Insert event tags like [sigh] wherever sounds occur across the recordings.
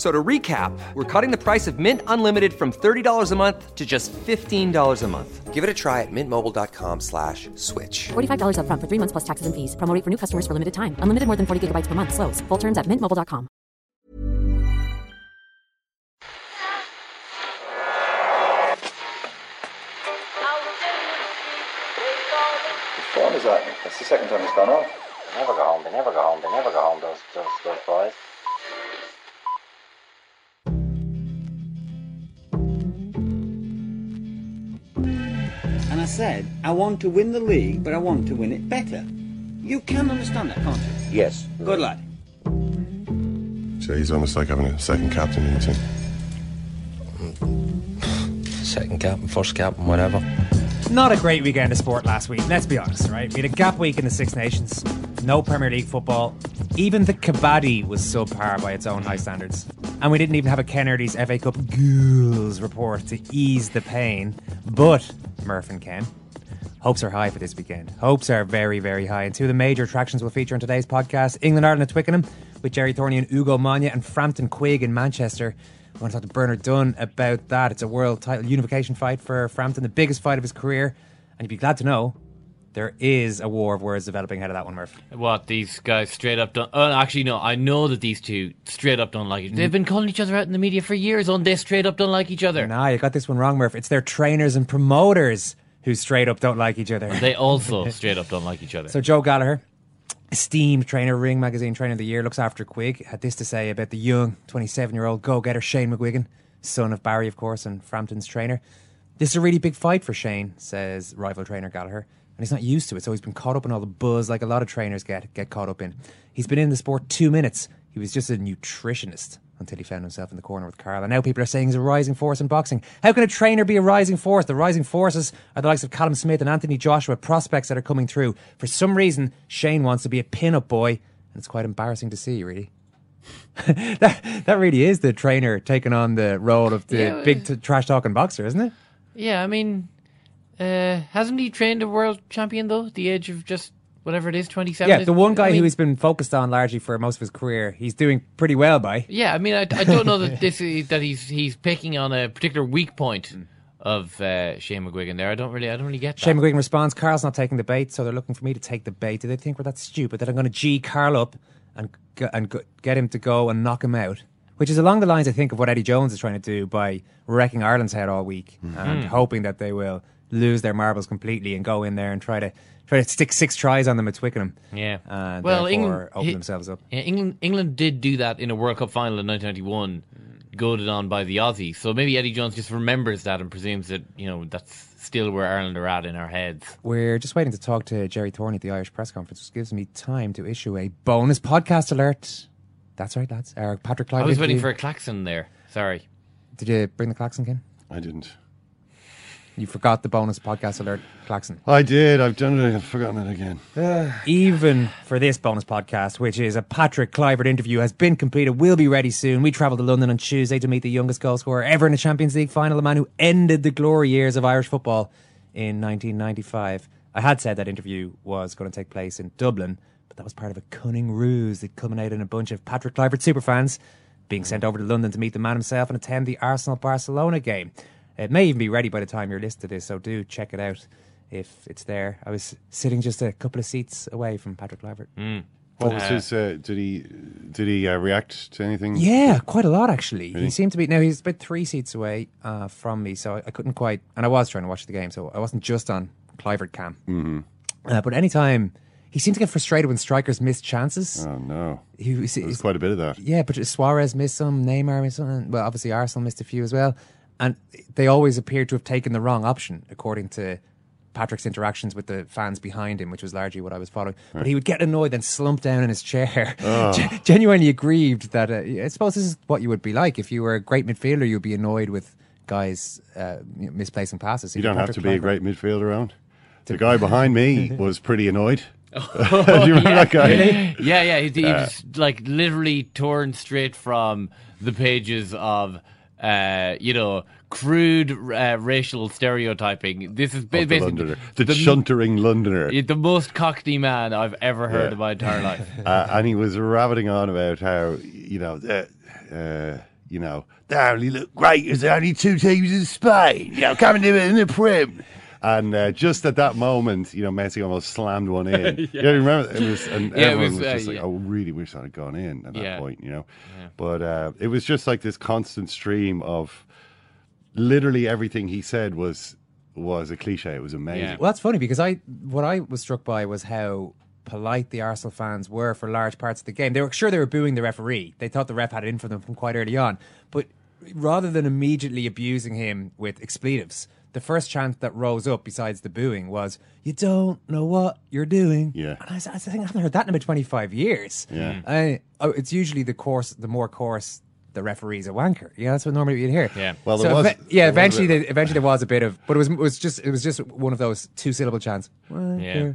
F- So to recap, we're cutting the price of Mint Unlimited from $30 a month to just $15 a month. Give it a try at mintmobile.com slash switch. $45 upfront for three months plus taxes and fees. Promo for new customers for limited time. Unlimited more than 40 gigabytes per month. Slows. Full terms at mintmobile.com. Which phone is that? That's the second time it's gone off. They never go home. They never go home. They never go home. Those those those boys. Said, I want to win the league, but I want to win it better. You can understand that, can't you? Yes. Good lad. So he's almost like having a second captain in the team. Second captain, first captain, whatever. Not a great weekend of sport last week, let's be honest, right? We had a gap week in the Six Nations, no Premier League football. Even the Kabaddi was subpar by its own high standards. And we didn't even have a Ken Early's FA Cup Ghouls report to ease the pain. But, Murph and Ken, hopes are high for this weekend. Hopes are very, very high. And two of the major attractions will feature in today's podcast England Ireland at Twickenham with Gerry Thornley and Ugo Monye and Frampton Quigg in Manchester. I want to talk to Bernard Dunne about that. It's a world title unification fight for Frampton, the biggest fight of his career. And you'd be glad to know there is a war of words developing out of that one, Murph. What these guys straight up don't? Oh, actually, no. I know that these two straight up don't like each. Mm. They've been calling each other out in the media for years on this. Straight up don't like each other. Nah, you got this one wrong, Murph. It's their trainers and promoters who straight up don't like each other. They also [laughs] straight up don't like each other. So Joe Gallagher, esteemed trainer, Ring Magazine Trainer of the Year, looks after Quigg, had this to say about the young 27-year-old go-getter Shane McGuigan, son of Barry, of course, and Frampton's trainer. This is a really big fight for Shane, says rival trainer Gallagher, and he's not used to it, so he's been caught up in all the buzz like a lot of trainers get get caught up in. He's been in the sport two minutes. He was just a nutritionist until he found himself in the corner with Carl. And now people are saying he's a rising force in boxing. How can a trainer be a rising force? The rising forces are the likes of Callum Smith and Anthony Joshua, prospects that are coming through. For some reason, Shane wants to be a pin-up boy, and it's quite embarrassing to see, really. [laughs] that that really is the trainer taking on the role of the Yeah, big t- trash talking boxer, isn't it? yeah, I mean, uh, hasn't he trained a world champion though? At the age of just whatever it is, twenty seven. Yeah, the one guy who he's been focused on largely for most of his career, he's doing pretty well by. Yeah, I mean, I, I don't know that [laughs] this is, that he's he's picking on a particular weak point of uh, Shane McGuigan there. I don't really, I don't really get that. Shane McGuigan responds, Carl's not taking the bait, so they're looking for me to take the bait. Do they think we're that stupid that I'm going to G Carl up and, g- and g- get him to go and knock him out? Which is along the lines, I think, of what Eddie Jones is trying to do by wrecking Ireland's head all week and Mhm. hoping that they will lose their marbles completely and go in there and try to try to stick six tries on them at Twickenham. Yeah. Uh, and well, England open he- themselves up. Yeah, England England did do that in a World Cup final in 1991, goaded on by the Aussies. So maybe Eddie Jones just remembers that and presumes that you know that's still where Ireland are at in our heads. We're just waiting to talk to Gerry Thornley at the Irish press conference, which gives me time to issue a bonus podcast alert. That's right, lads. Our Patrick Kluivert. I was waiting interview. for a klaxon there. Sorry. Did you bring the klaxon, Ken? I didn't. You forgot the bonus podcast alert klaxon. I did. I've done it. I've forgotten it again. [sighs] Even for this bonus podcast, which is a Patrick Kluivert interview, has been completed. Will be ready soon. We travel to London on Tuesday to meet the youngest goal scorer ever in a Champions League final, the man who ended the glory years of Irish football in 1995. I had said that interview was going to take place in Dublin, but that was part of a cunning ruse that culminated in a bunch of Patrick Kluivert superfans being sent over to London to meet the man himself and attend the Arsenal Barcelona game. It may even be ready by the time you're listening to this, so do check it out if it's there. I was sitting just a couple of seats away from Patrick Kluivert. What was his? Uh, did he? Did he uh, react to anything? Yeah, quite a lot actually. Really? He seemed to be now he's about three seats away uh, from me, so I, I couldn't quite. And I was trying to watch the game, so I wasn't just on Clivert Cam. Mm-hmm. Uh, but anytime he seemed to get frustrated when strikers missed chances. Oh no, He was, quite a bit of that. yeah, but Suarez missed some, Neymar missed some, well, obviously Arsenal missed a few as well. And they always appeared to have taken the wrong option, according to Patrick's interactions with the fans behind him, which was largely what I was following. But he would get annoyed, and slump down in his chair, [laughs] Gen- genuinely aggrieved that. Uh, I suppose this is what you would be like if you were a great midfielder. You'd be annoyed with guys uh, misplacing passes. You don't have Patrick to be a great midfielder around. The guy behind me [laughs] was pretty annoyed. [laughs] Do you remember that guy? Yeah, yeah. He, he was like literally torn straight from the pages of, uh, you know, crude uh, racial stereotyping. This is the basically Londoner, the, chuntering Londoner, the most cockney man I've ever heard Yeah. in my entire life. [laughs] uh, and he was rabbiting on about how you know, uh, uh, you know, they only look great as only two teams in Spain. You know, coming in in the Prem. And uh, just at that moment, you know, Messi almost slammed one in. [laughs] yeah. You remember it was, and Yeah, it everyone was, was, uh, like, yeah. "Oh, really wish that had gone in at that Yeah. point," you know. But uh, it was just like this constant stream of literally everything he said was was a cliche. It was amazing. Yeah. Well, that's funny because I what I was struck by was how polite the Arsenal fans were for large parts of the game. They were sure they were booing the referee. They thought the ref had it in for them from quite early on. But rather than immediately abusing him with expletives, the first chant that rose up besides the booing was "You don't know what you're doing." Yeah. and I, was- I think I haven't heard that in about twenty five years. Yeah. I, oh, it's usually the course, the more course. The referee's a wanker. Yeah, that's what normally you'd hear. Yeah. Well, there So was- eve- there was yeah. a Eventually, bit- there, eventually there was a bit of, but it was it was just it was just one of those two syllable chants. Yeah.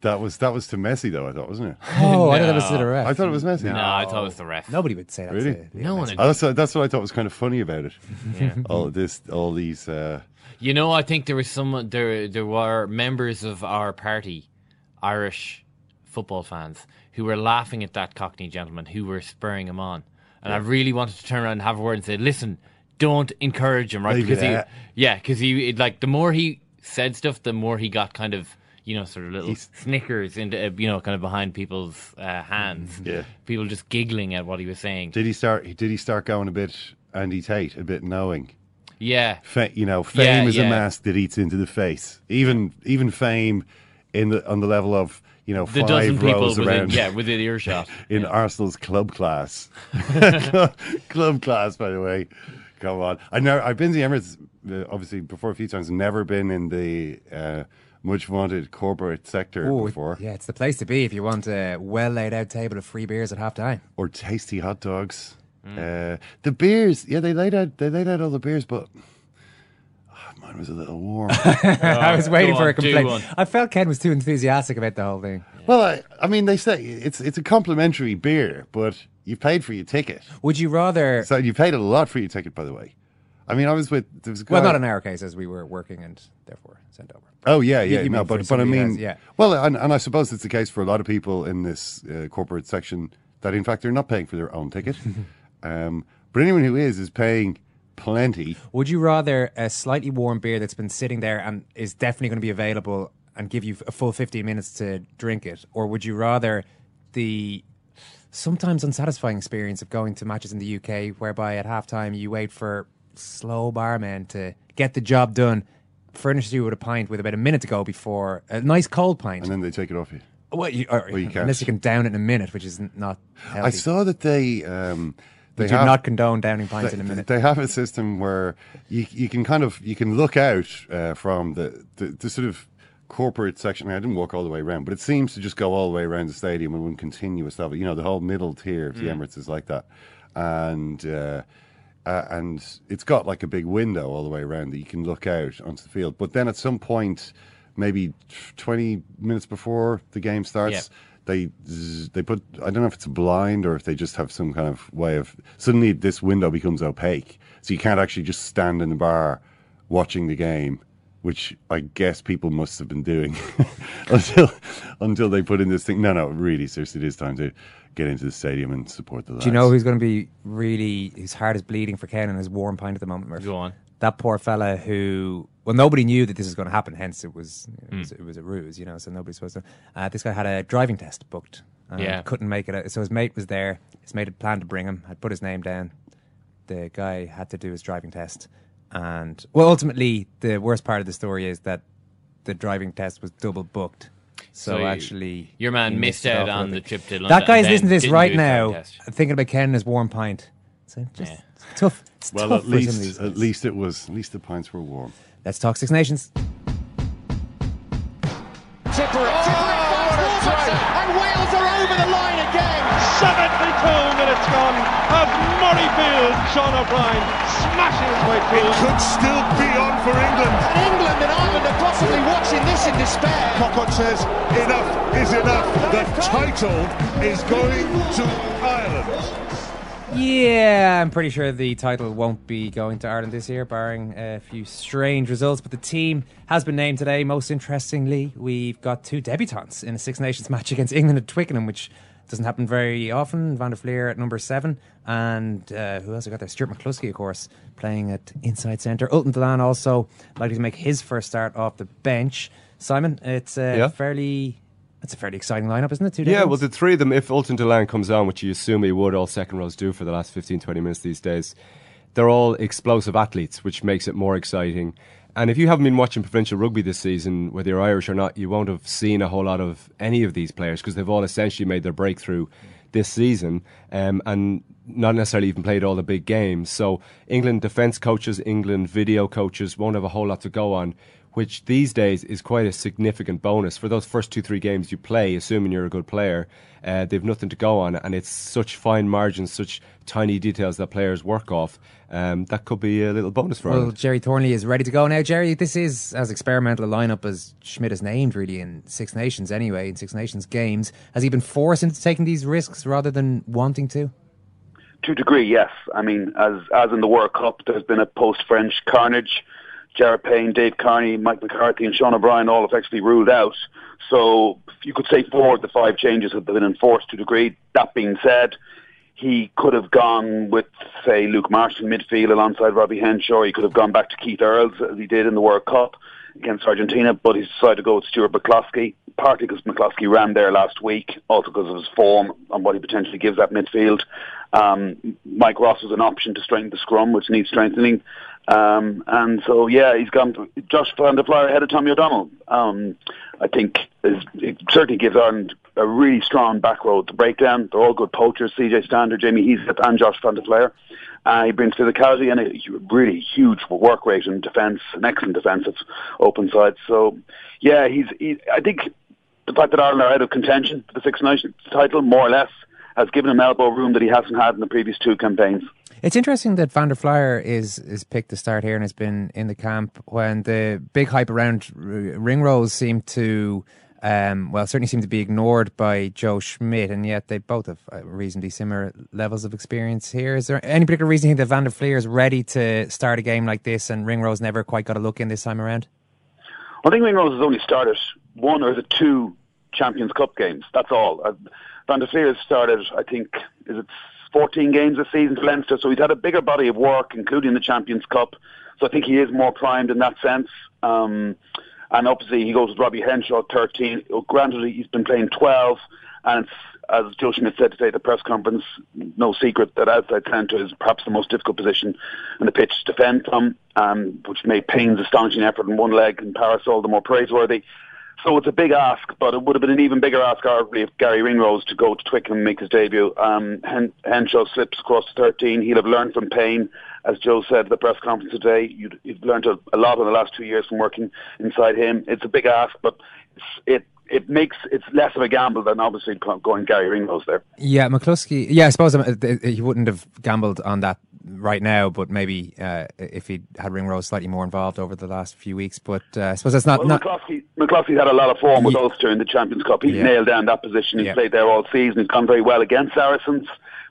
That was that was to Messi though. I thought, wasn't it? Oh, I thought that was to the ref. I thought it was Messi. No, I thought it was the ref. Nobody would say that. Really? To, No one. Oh, that's, that's what I thought was kind of funny about it. yeah. all this, all these. Uh, You know, I think there was some there there were members of our party, Irish football fans, who were laughing at that Cockney gentleman who were spurring him on. And I really wanted to turn around and have a word and say, "Listen, don't encourage him, right?" Leave Because it he, at- yeah, because he it, like the more he said stuff, the more he got kind of you know sort of little He's- snickers into uh, you know kind of behind people's uh, hands. Yeah. people just giggling at what he was saying. did he start? Did he start going a bit Andy Tate, a bit knowing? Yeah, Fa- you know, fame Yeah, is a yeah. mask that eats into the face. Even even fame in the on the level of you know the dozen five people rows within around. yeah within earshot. [laughs] in Arsenal's club class. [laughs] [laughs] club class, by the way. Come on. I know I've been to the Emirates uh, obviously before a few times. Never been in the uh, much wanted corporate sector Oh, before, yeah, it's the place to be if you want a well laid out table of free beers at half time. or tasty hot dogs. Mm. Uh, the beers, yeah, they laid out they laid out all the beers, but mine was a little warm. [laughs] I was waiting for on, a complaint. I felt Ken was too enthusiastic about the whole thing. well, I, I mean, they say it's it's a complimentary beer, but you paid for your ticket. Would you rather? So you paid a lot for your ticket, by the way. I mean, I was with there was a well, not in our case, as we were working and therefore sent over. Oh yeah, yeah, you no, but but I mean, else, yeah. Well, and, and I suppose it's the case for a lot of people in this uh, corporate section that in fact they're not paying for their own ticket. [laughs] um, but anyone who is is paying plenty. Would you rather a slightly warm beer that's been sitting there and is definitely going to be available and give you a full 15 minutes to drink it? Or would you rather the sometimes unsatisfying experience of going to matches in the UK whereby at halftime you wait for slow barmen to get the job done, furnish you with a pint with about a minute to go before a nice cold pint? And then they take it off you. Well, you, or, Well, you can't. unless you can down it in a minute, which is not healthy. I saw that they um, they do have, not condone downing they, in a minute. They have a system where you you can kind of you can look out uh, from the, the the sort of corporate section. I didn't walk all the way around, but it seems to just go all the way around the stadium in one continuous level. You know, the whole middle tier of the Emirates is like that, and. Uh, uh, and it's got like a big window all the way around that you can look out onto the field. But then at some point, maybe twenty minutes before the game starts. They they put I don't know if it's blind or if they just have some kind of way of suddenly this window becomes opaque, so you can't actually just stand in the bar watching the game, which I guess people must have been doing [laughs] until until they put in this thing. No, no, really, seriously, it is time to get into the stadium and support the. Do you know who's going to be really his heart is bleeding for Ken and his warm pint at the moment? Murph? Go on. That poor fella who well nobody knew that this was going to happen. Hence it was it hmm. was, it was a ruse, you know. So nobody's supposed to. Uh, this guy had a driving test booked. And Yeah. couldn't make it. out. So his mate was there. His mate had planned to bring him. Had put his name down. The guy had to do his driving test, and well, ultimately the worst part of the story is that the driving test was double booked. So, So actually, your man he missed it out on the trip to London That guy's and then listening to this right do his driving now, thinking about Ken and his warm pint. So just Yeah. it's tough. It's Well, tough at for some of these least at least it was at least the pints were warm. Let's talk Six Nations. Tipper it, Tipper it finds and Wales are over the line again. 72 minutes gone as Murrayfield, Sean O'Brien smashing his way through. It could still be on for England. And England and Ireland are possibly watching this in despair. Cockott says enough is enough. The title is going to Ireland. Yeah, I'm pretty sure the title won't be going to Ireland this year, barring a few strange results. But the team has been named today. Most interestingly, we've got two debutants in a Six Nations [laughs] match against England at Twickenham, which doesn't happen very often. Van der Flier at number seven, and uh, who else we got there? Stuart McCloskey, of course, playing at inside centre. Ultan Dillane also likely to make his first start off the bench. Simon, it's a Yeah. fairly. It's a fairly exciting lineup, isn't it? Two Yeah, well, the three of them, if Ultan Dillane comes on, which you assume he would, all second rows do for the last 15, 20 minutes these days, they're all explosive athletes, which makes it more exciting. And if you haven't been watching provincial rugby this season, whether you're Irish or not, you won't have seen a whole lot of any of these players because they've all essentially made their breakthrough this season um, and not necessarily even played all the big games. So England defence coaches, England video coaches won't have a whole lot to go on, which these days is quite a significant bonus for those first two three games you play. Assuming you're a good player, uh, they've nothing to go on, and it's such fine margins, such tiny details that players work off. Um, that could be a little bonus for Well, Ireland. Gerry Thornley is ready to go now. Jerry, this is as experimental a lineup as Schmidt has named, really, in Six Nations anyway, in Six Nations games. Has he been forced into taking these risks rather than wanting to? To a degree, yes. I mean, as as in the World Cup, there's been a post-French carnage. Jared Payne, Dave Kearney, Mike McCarthy, and Sean O'Brien all effectively ruled out. So you could say four of the five changes have been enforced to degree. That being said, he could have gone with, say, Luke Marsh in midfield alongside Robbie Henshaw. He could have gone back to Keith Earls as he did in the World Cup against Argentina, but he's decided to go with Stuart McCloskey, partly because McCloskey ran there last week, also because of his form and what he potentially gives that midfield. Um, Mike Ross was an option to strengthen the scrum, which needs strengthening. Um, and so, yeah, he's gone to Josh Van der Flier ahead of Tommy O'Donnell. Um, I think is, it certainly gives Ireland a really strong back row to break down. They're all good poachers, CJ Stander, Jamie Heaslip and Josh Van der Flier. Uh, he brings physicality and a really huge work rate in defence, an excellent defensive open side. So, yeah, he's. He, I think the fact that Ireland are out of contention for the Six Nations title, more or less, has given him elbow room that he hasn't had in the previous two campaigns. It's interesting that Van der Flier is is picked to start here and has been in the camp when the big hype around Ringrose seemed to, um, well, certainly seemed to be ignored by Joe Schmidt, and yet they both have uh, reasonably similar levels of experience here. Is there any particular reason you think that Van der Flier is ready to start a game like this and Ringrose never quite got a look in this time around? I think Ringrose has only started one or the two Champions Cup games. That's all. Uh, Van der Flier has started, I think, is it 14 games this season for Leinster, so he's had a bigger body of work, including the Champions Cup. So I think he is more primed in that sense. Um, and obviously he goes with Robbie Henshaw, 13. Granted, he's been playing 12, and as Joe Schmidt said today at the press conference, no secret that outside centre is perhaps the most difficult position in the pitch to defend from, um, which made Payne's astonishing effort in one leg in Paris all the more praiseworthy. So it's a big ask, but it would have been an even bigger ask, arguably, if Garry Ringrose to go to Twickenham and make his debut. Um, Henshaw slips across to 13. He'll have learned from Payne, as Joe said at the press conference today. You'd, you've learned a, a lot in the last two years from working inside him. It's a big ask, but it it makes it's less of a gamble than obviously going Garry Ringrose there. Yeah, McCloskey. Yeah, I suppose um, he wouldn't have gambled on that right now, but maybe uh, if he had Ringrose slightly more involved over the last few weeks. But uh, I suppose that's not. Well, not McCloskey, McCloskey's had a lot of form with Ulster in the Champions Cup. He's Yeah. nailed down that position. He's Yeah. played there all season. He's gone very well against Saracens,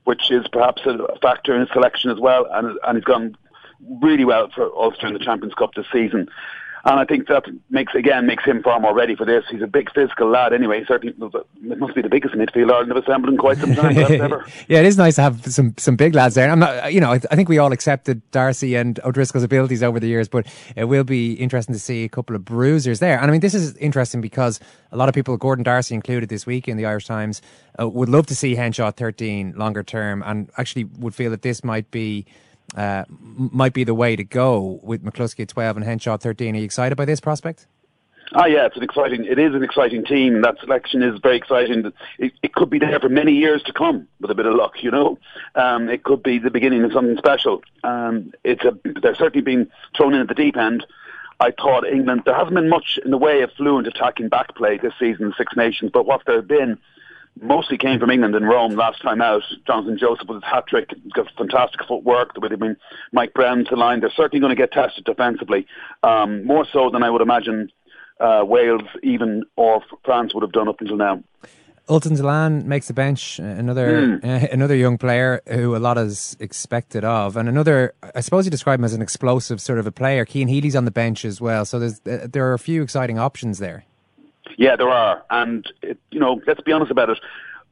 which is perhaps a factor in his selection as well. And, and he's gone really well for Ulster in the Champions Cup this season. And I think that makes again makes him far more ready for this. He's a big physical lad anyway. Certainly, it must be the biggest midfield Ireland have assembled in quite some time. [laughs] ever. yeah, it is nice to have some some big lads there. I'm not, you know, I, I think we all accepted Darcy and O'Driscoll's abilities over the years, but it will be interesting to see a couple of bruisers there. And I mean, this is interesting because a lot of people, Gordon Darcy included this week in the Irish Times, uh, would love to see Henshaw 13 longer term, and actually would feel that this might be. Uh, might be the way to go with McCloskey at 12 and Henshaw 13. Are you excited by this prospect? Ah, yeah, it's an exciting. It is an exciting team. That selection is very exciting. It, it could be there for many years to come with a bit of luck. You know, um, it could be the beginning of something special. Um, it's a. They're certainly being thrown in at the deep end. I thought England. There hasn't been much in the way of fluent attacking back play this season in Six Nations, but what there have been mostly came from England in Rome last time out. Jonathan Joseph with his hat trick, he's got fantastic footwork. The way they've been Mike Brown to line, they're certainly going to get tested defensively, um, more so than I would imagine uh, Wales even or France would have done up until now. Ultan Dillane makes the bench. Another Hmm. uh, [laughs] another young player who a lot is expected of, and another. I suppose you describe him as an explosive sort of a player. Cian Healy's on the bench as well, so there's uh, there are a few exciting options there. Yeah, there are, and it, you know, let's be honest about it.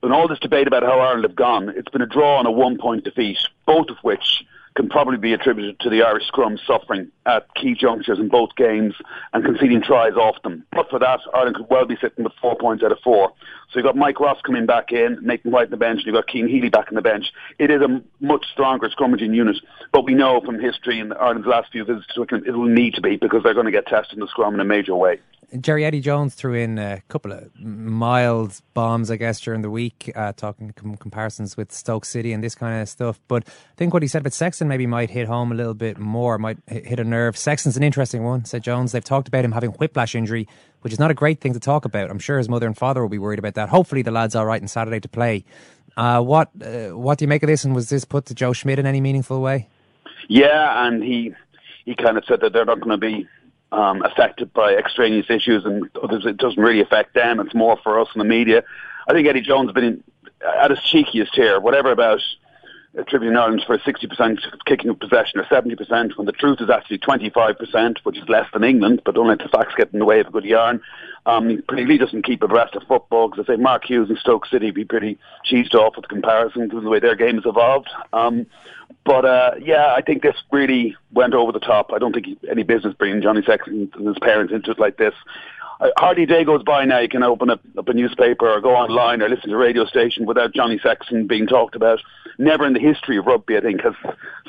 In all this debate about how Ireland have gone, it's been a draw and a one-point defeat, both of which can probably be attributed to the Irish scrum suffering at key junctures in both games and conceding tries off them. But for that, Ireland could well be sitting with four points out of four. So you've got Mike Ross coming back in, Nathan White on the bench, and you've got Cian Healy back on the bench. It is a much stronger scrummaging unit, but we know from history in Ireland's last few visits to Twickenham, it will need to be because they're going to get tested in the scrum in a major way. Gerry Eddie Jones threw in a couple of mild bombs, I guess, during the week, uh, talking com- comparisons with Stoke City and this kind of stuff. But I think what he said about Sexton maybe might hit home a little bit more, might hit hit a nerve. Sexton's an interesting one, said Jones. They've talked about him having whiplash injury, which is not a great thing to talk about. I'm sure his mother and father will be worried about that. Hopefully, the lad's all right on Saturday to play. Uh, what uh, what do you make of this? And was this put to Joe Schmidt in any meaningful way? Yeah, and he he kind of said that they're not going to be um, affected by extraneous issues, and it doesn't really affect them. It's more for us in the media. I think Eddie Jones has been at his cheekiest here. Whatever about attributing Ireland for 60% kicking of possession or 70%, when the truth is actually 25%, which is less than England, but don't let the facts get in the way of a good yarn. Um, really doesn't keep abreast of football because I say Mark Hughes and Stoke City be pretty cheesed off with the comparison to the way their game has evolved. Um, but uh, yeah, I think this really went over the top. I don't think any business bringing Johnny Sexton and his parents into it like this. Uh, hardly a day goes by now you can open up, up a newspaper or go online or listen to a radio station without Johnny Sexton being talked about. Never in the history of rugby, I think, has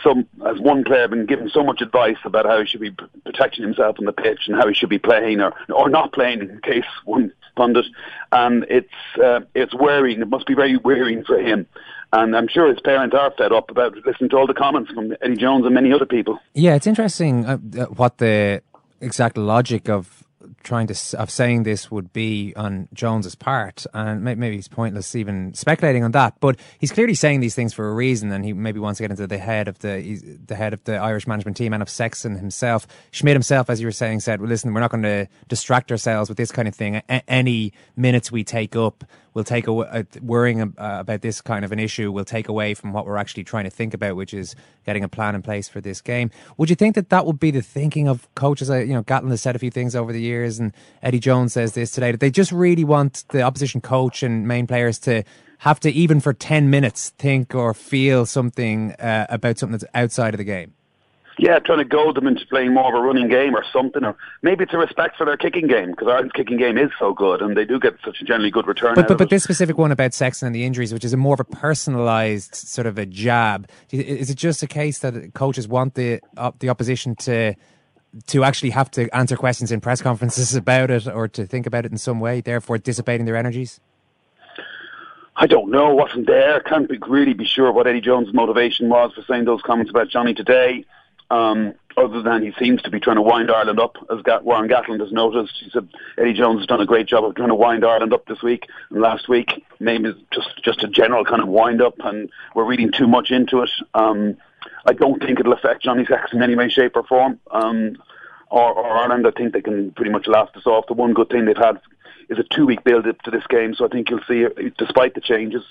some has one player been given so much advice about how he should be protecting himself on the pitch and how he should be playing or or not playing in case one pundit. And it's uh, it's wearing. It must be very wearing for him. And I'm sure his parents are fed up about listening to all the comments from Eddie Jones and many other people. Yeah, it's interesting uh, uh, what the exact logic of trying to of saying this would be on Jones's part, and maybe it's pointless even speculating on that. But he's clearly saying these things for a reason, and he maybe wants to get into the head of the the head of the Irish management team and of Sexton himself. Schmidt himself, as you were saying, said, "Well, listen, we're not going to distract ourselves with this kind of thing. A- any minutes we take up." Will take away worrying uh, about this kind of an issue will take away from what we're actually trying to think about, which is getting a plan in place for this game. Would you think that that would be the thinking of coaches? Uh, you know, Gatland has said a few things over the years, and Eddie Jones says this today that they just really want the opposition coach and main players to have to even for ten minutes think or feel something uh, about something that's outside of the game. Yeah, trying to goad them into playing more of a running game or something, or maybe it's a respect for their kicking game because Ireland's kicking game is so good and they do get such a generally good return. But but, but this specific one about Sexton and the injuries, which is a more of a personalised sort of a jab, is it just a case that coaches want the uh, the opposition to to actually have to answer questions in press conferences [laughs] about it or to think about it in some way, therefore dissipating their energies? I don't know, wasn't there. Can't be, really be sure what Eddie Jones' motivation was for saying those comments about Johnny today. Um, other than he seems to be trying to wind Ireland up, as Warren Gatland has noticed. He said Eddie Jones has done a great job of trying to wind Ireland up this week and last week. Maybe just just a general kind of wind up, and we're reading too much into it. Um, I don't think it'll affect Johnny Sexton in any way, shape, or form. Um, or, or Ireland, I think they can pretty much laugh us off. The one good thing they've had is a two-week build-up to this game, so I think you'll see, despite the changes,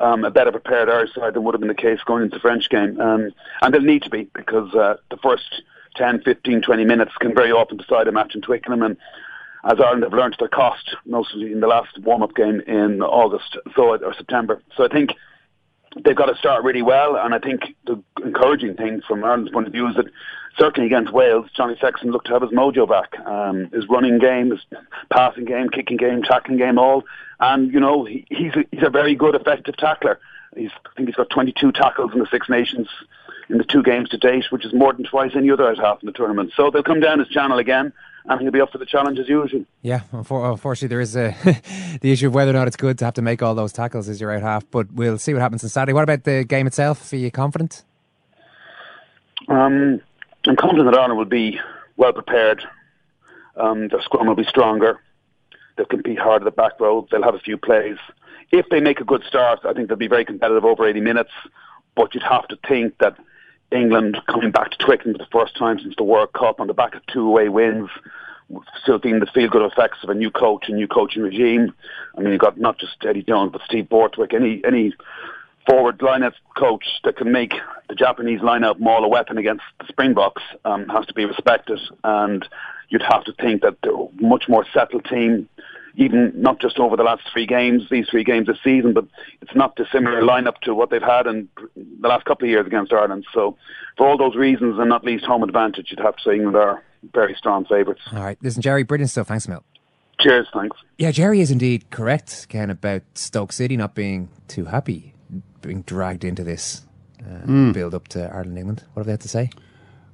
um, a better prepared Irish side than would have been the case going into the French game. Um, and they'll need to be because uh, the first 10, 15, 20 minutes can very often decide a match in Twickenham. And as Ireland have learned their cost, mostly in the last warm-up game in August so or September. So I think they've got to start really well. And I think the encouraging thing from Ireland's point of view is that certainly against Wales, Johnny Sexton looked to have his mojo back. Um, his running game, his passing game, kicking game, tackling game, all. And, you know, he, he's, a, he's a very good, effective tackler. He's, I think he's got 22 tackles in the Six Nations in the two games to date, which is more than twice any other out half in the tournament. So they'll come down his channel again. and he'll be up for the challenge as usual. Yeah, unfortunately, there is a, [laughs] the issue of whether or not it's good to have to make all those tackles as your out half, but we'll see what happens on Saturday. What about the game itself? Are you confident? Um, I'm confident that Ireland will be well prepared. Um, their scrum will be stronger. They'll compete hard at the back row. They'll have a few plays. If they make a good start, I think they'll be very competitive over 80 minutes. But you'd have to think that England coming back to Twickenham for the first time since the World Cup on the back of two away wins, still feeling the feel-good effects of a new coach and new coaching regime. I mean, you've got not just Eddie Jones, but Steve Borthwick. Any any forward line-up coach that can make the Japanese line-up maul a weapon against the Springboks um, has to be respected. And you'd have to think that they're a much more settled team even not just over the last three games, these three games this season, but it's not dissimilar lineup to what they've had in the last couple of years against Ireland. So, for all those reasons, and not least home advantage, you'd have to say England are very strong favourites. All right, listen, Gerry, brilliant stuff. Thanks, Mel. Cheers, thanks. Yeah, Gerry is indeed correct, Ken, about Stoke City not being too happy being dragged into this uh, mm. build up to Ireland England. What have they had to say?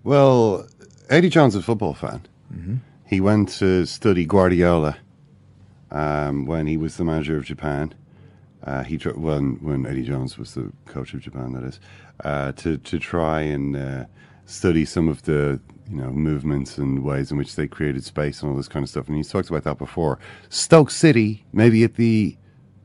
Well, Eddie Jones is a football fan. Mm-hmm. He went to study Guardiola um, when he was the manager of Japan. Uh, he tr- when when Eddie Jones was the coach of Japan, that is, uh, to to try and uh, study some of the you know movements and ways in which they created space and all this kind of stuff. And he's talked about that before. Stoke City, maybe at the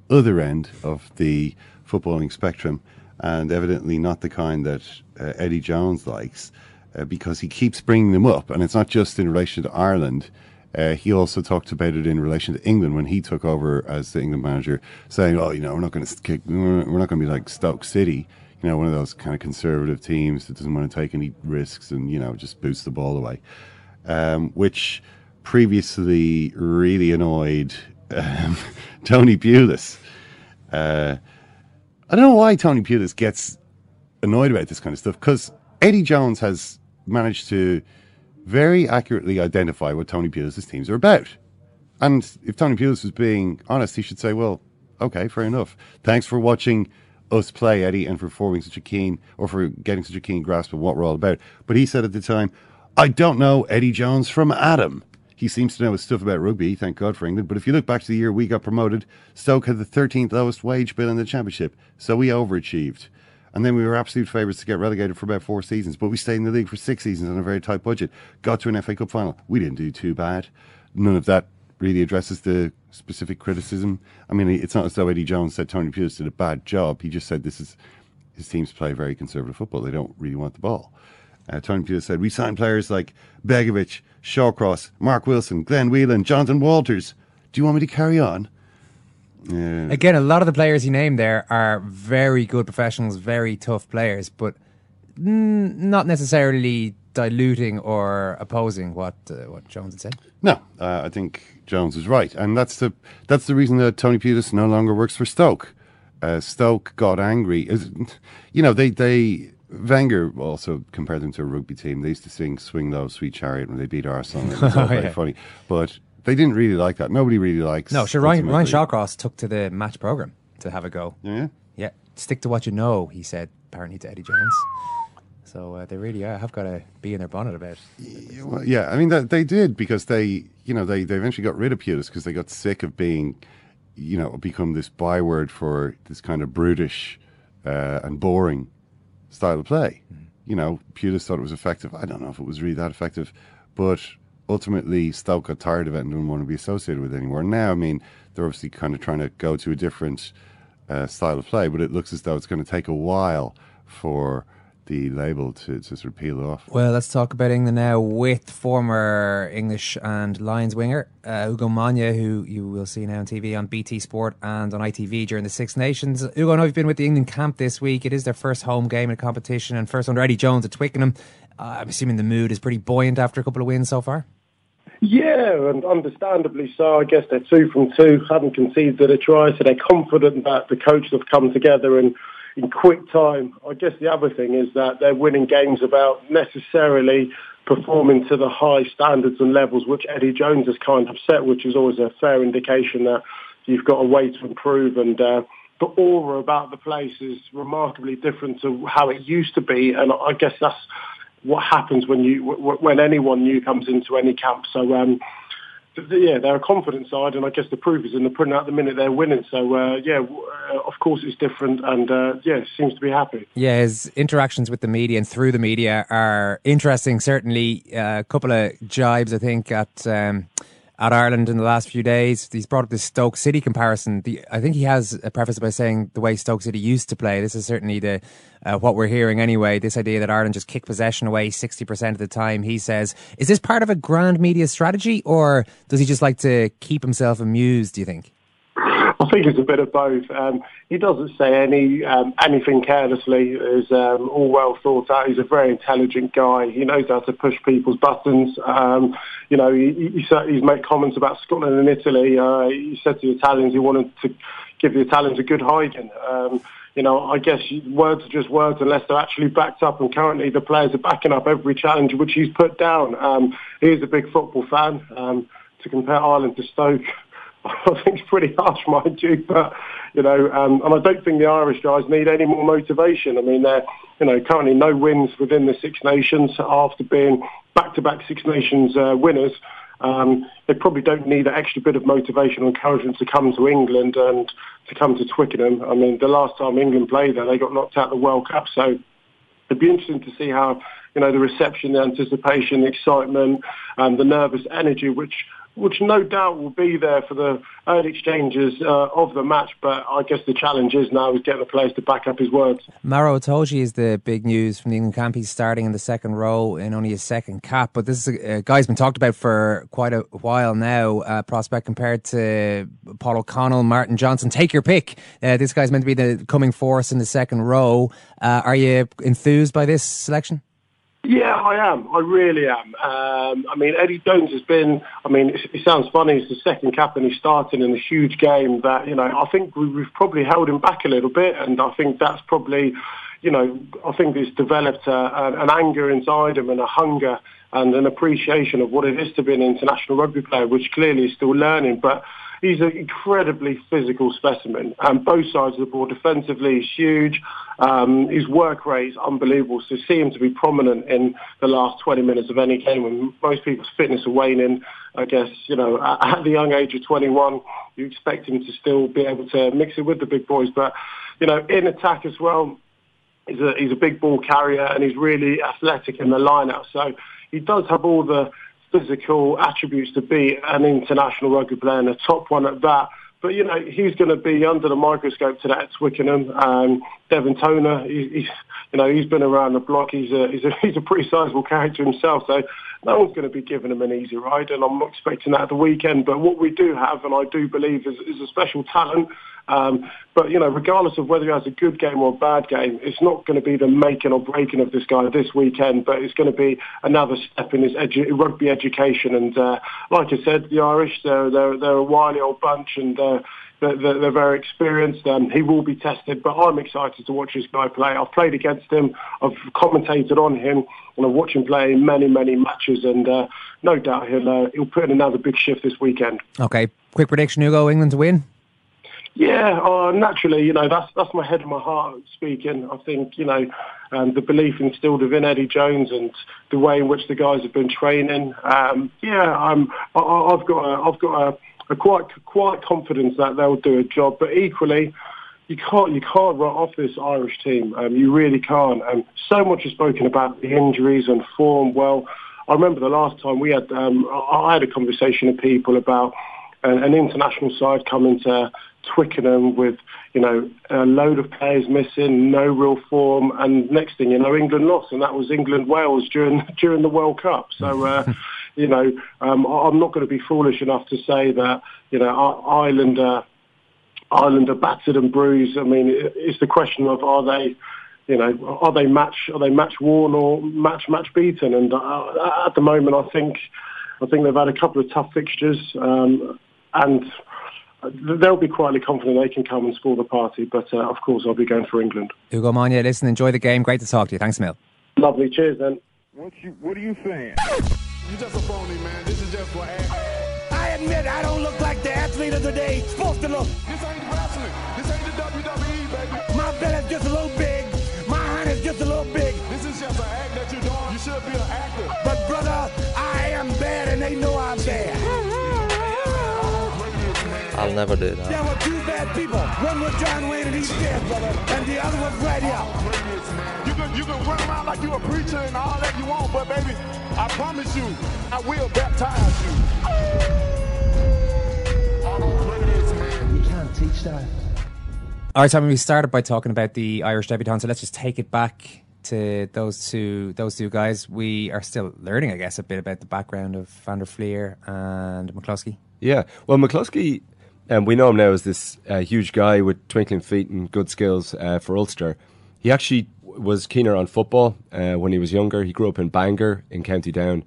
other end of the footballing spectrum, and evidently not the kind that uh, Eddie Jones likes, uh, because he keeps bringing them up, and it's not just in relation to Ireland. Uh, he also talked about it in relation to England when he took over as the England manager, saying, "Oh, you know, we're not going to we're not going to be like Stoke City, you know, one of those kind of conservative teams that doesn't want to take any risks and you know just boost the ball away," um, which previously really annoyed um, [laughs] Tony Pulis. Uh, I don't know why Tony Pulis gets annoyed about this kind of stuff because Eddie Jones has managed to very accurately identify what Tony Pulis' teams are about. And if Tony Pulis was being honest, he should say, well, okay, fair enough. Thanks for watching us play, Eddie, and for forming such a keen, or for getting such a keen grasp of what we're all about. But he said at the time, I don't know Eddie Jones from Adam. He seems to know his stuff about rugby, thank God for England. But if you look back to the year we got promoted, Stoke had the 13th lowest wage bill in the championship. So we overachieved. And then we were absolute favourites to get relegated for about four seasons, but we stayed in the league for six seasons on a very tight budget. Got to an FA Cup final. We didn't do too bad. None of that really addresses the specific criticism. I mean, it's not as though Eddie Jones said Tony Pulis did a bad job. He just said this is his teams play very conservative football. They don't really want the ball. Uh, Tony Pulis said we signed players like Begovic, Shawcross, Mark Wilson, Glenn Whelan, Jonathan Walters. Do you want me to carry on? Yeah. Again, a lot of the players he named there are very good professionals, very tough players, but not necessarily diluting or opposing what uh, what Jones had said. No, uh, I think Jones is right, and that's the that's the reason that Tony Pulis no longer works for Stoke. Uh, Stoke got angry. You know, they they Wenger also compared them to a rugby team. They used to sing "Swing Low, Sweet Chariot" when they beat Arsenal. It was all [laughs] very yeah. funny, but they didn't really like that. Nobody really likes. No, sure. Ryan, Ryan Shawcross took to the match program to have a go. Yeah, yeah. Stick to what you know, he said. Apparently to Eddie Jones. So uh, they really are, have got to be in their bonnet about. Yeah, well, yeah, I mean that, they did because they, you know, they, they eventually got rid of Pulis because they got sick of being, you know, become this byword for this kind of brutish uh, and boring style of play. Mm. You know, Pulis thought it was effective. I don't know if it was really that effective, but ultimately Stoke got tired of it and didn't want to be associated with it anymore. Now, I mean, they're obviously kind of trying to go to a different uh, style of play, but it looks as though it's going to take a while for the label to, to sort of peel off. Well, let's talk about England now with former English and Lions winger uh, Ugo Monye, who you will see now on TV on BT Sport and on ITV during the Six Nations. Ugo, I know you've been with the England camp this week. It is their first home game in a competition and first under Eddie Jones at Twickenham. Uh, I'm assuming the mood is pretty buoyant after a couple of wins so far. Yeah, and understandably so. I guess they're two from two, haven't conceded a try, so they're confident that the coaches have come together in, in quick time. I guess the other thing is that they're winning games about necessarily performing to the high standards and levels which Eddie Jones has kind of set, which is always a fair indication that you've got a way to improve. And uh, the aura about the place is remarkably different to how it used to be, and I guess that's what happens when you when anyone new comes into any camp. So. Um, yeah, they're a confident side, and I guess the proof is in the pudding at the minute they're winning. So uh, yeah, uh, of course it's different, and uh, yeah, seems to be happy. Yeah, his interactions with the media and through the media are interesting. Certainly, uh, a couple of jibes, I think, at um, at Ireland in the last few days. He's brought up this Stoke City comparison. The, I think he has a preface by saying the way Stoke City used to play. This is certainly the uh, what we're hearing anyway. This idea that Ireland just kick possession away sixty percent of the time. He says, is this part of a grand media strategy, or does he just like to keep himself amused? Do you think? I think it's a bit of both. Um, he doesn't say any um, anything carelessly. Is um, all well thought out. He's a very intelligent guy. He knows how to push people's buttons. Um, you know, he, he, he's made comments about Scotland and Italy. Uh, he said to the Italians he wanted to give the Italians a good hiding. Um, you know, I guess words are just words unless they're actually backed up. And currently, the players are backing up every challenge which he's put down. Um, he is a big football fan. To compare Ireland to Stoke. [laughs] I think it's pretty harsh, mind you, but you know, um, and I don't think the Irish guys need any more motivation. I mean, they're you know currently no wins within the Six Nations after being back-to-back Six Nations uh, winners. Um, they probably don't need an extra bit of motivation or encouragement to come to England and to come to Twickenham. I mean, the last time England played there, they got knocked out of the World Cup, so it'd be interesting to see how you know the reception, the anticipation, the excitement, and the nervous energy, which which no doubt will be there for the early exchanges uh, of the match. But I guess the challenge is now is getting the players to back up his words. Maro Itoje is the big news from the England camp. He's starting in the second row in only his second cap. But this is a, a guy's been talked about for quite a while now. Uh, prospect compared to Paul O'Connell, Martin Johnson. Take your pick. Uh, this guy's meant to be the coming force in the second row. Uh, are you enthused by this selection? Yeah, I am. I really am. Um, I mean, Eddie Jones has been. I mean, it, it sounds funny. He's the second captain. He's starting in a huge game that you know. I think we, we've probably held him back a little bit, and I think that's probably, you know, I think it's developed a, a, an anger inside him and a hunger and an appreciation of what it is to be an international rugby player, which clearly is still learning. But he's an incredibly physical specimen. And both sides of the ball, defensively, is huge. Um, his work rate is unbelievable. So see him to be prominent in the last 20 minutes of any game when most people's fitness are waning, I guess, you know, [laughs] at the young age of 21, you expect him to still be able to mix it with the big boys. But, you know, in attack as well, he's a, he's a big ball carrier and he's really athletic in the lineup. So he does have all the physical attributes to be an international rugby player and a top one at that. But you know he's going to be under the microscope today at Twickenham. Um, Devin Toner, he, he's you know he's been around the block. He's a he's a [laughs] he's a pretty sizable character himself. So no one's going to be giving him an easy ride, and I'm not expecting that at the weekend. But what we do have, and I do believe, is, is a special talent. Um, but you know, regardless of whether he has a good game or a bad game, it's not going to be the making or breaking of this guy this weekend. But it's going to be another step in his edu- rugby education. And uh, like I said, the Irish, they're they're, they're a wily old bunch, and uh, they're, they're, very experienced. Um, he will be tested, but I'm excited to watch this guy play. I've played against him, I've commentated on him, and I've watched him play many, many matches. And uh, no doubt he'll uh, he'll put in another big shift this weekend. Okay, quick prediction: Ugo, England to win. Yeah, uh, naturally, you know that's that's my head and my heart speaking. I think you know um, the belief instilled within Eddie Jones and the way in which the guys have been training. Um, yeah, I'm, I, I've got a, I've got a, a quite quite confidence that they'll do a job. But equally, you can't you can't write off this Irish team. Um, you really can't. And so much is spoken about the injuries and form. Well, I remember the last time we had um, I had a conversation with people about an, an international side coming to Twickenham with, you know, a load of players missing, no real form, and next thing you know, England lost, and that was England Wales during [laughs] during the World Cup. So, uh, [laughs] you know, um, I'm not going to be foolish enough to say that, you know, Ireland, uh, Ireland are battered and bruised. I mean, it's the question of are they. You know, are they match? Are they match worn or match match beaten? And uh, at the moment, I think, I think they've had a couple of tough fixtures, um, and they'll be quietly confident they can come and spoil the party. But uh, of course, I'll be going for England. Ugo Monye, listen, enjoy the game. Great to talk to you. Thanks, Mil. Lovely. Cheers, then. What you What are you saying? You just a phony, man. This is just for. Act. I admit I don't look like the athlete of the day supposed to look. This ain't wrestling. This ain't the WWE, baby. My belly's just a little big. My hand is just a little big. This is just an act that you're doing You should be an actor. But brother, I am bad and they know I'm bad. I'll never do that. There were two bad people. One was John Wayne and he's dead, brother. And the other was right here. You can, you can run around like you a preacher and all that you want, but baby, I promise you, I will baptize you. You can't teach that. All right, Tommy, we started by talking about the Irish debutants, so let's just take it back to those two those two guys. We are still learning, I guess, a bit about the background of Van der Flier and McCloskey. Yeah, well, McCloskey, um, we know him now as this uh, huge guy with twinkling feet and good skills uh, for Ulster. He actually was keener on football uh, when he was younger. He grew up in Bangor in County Down.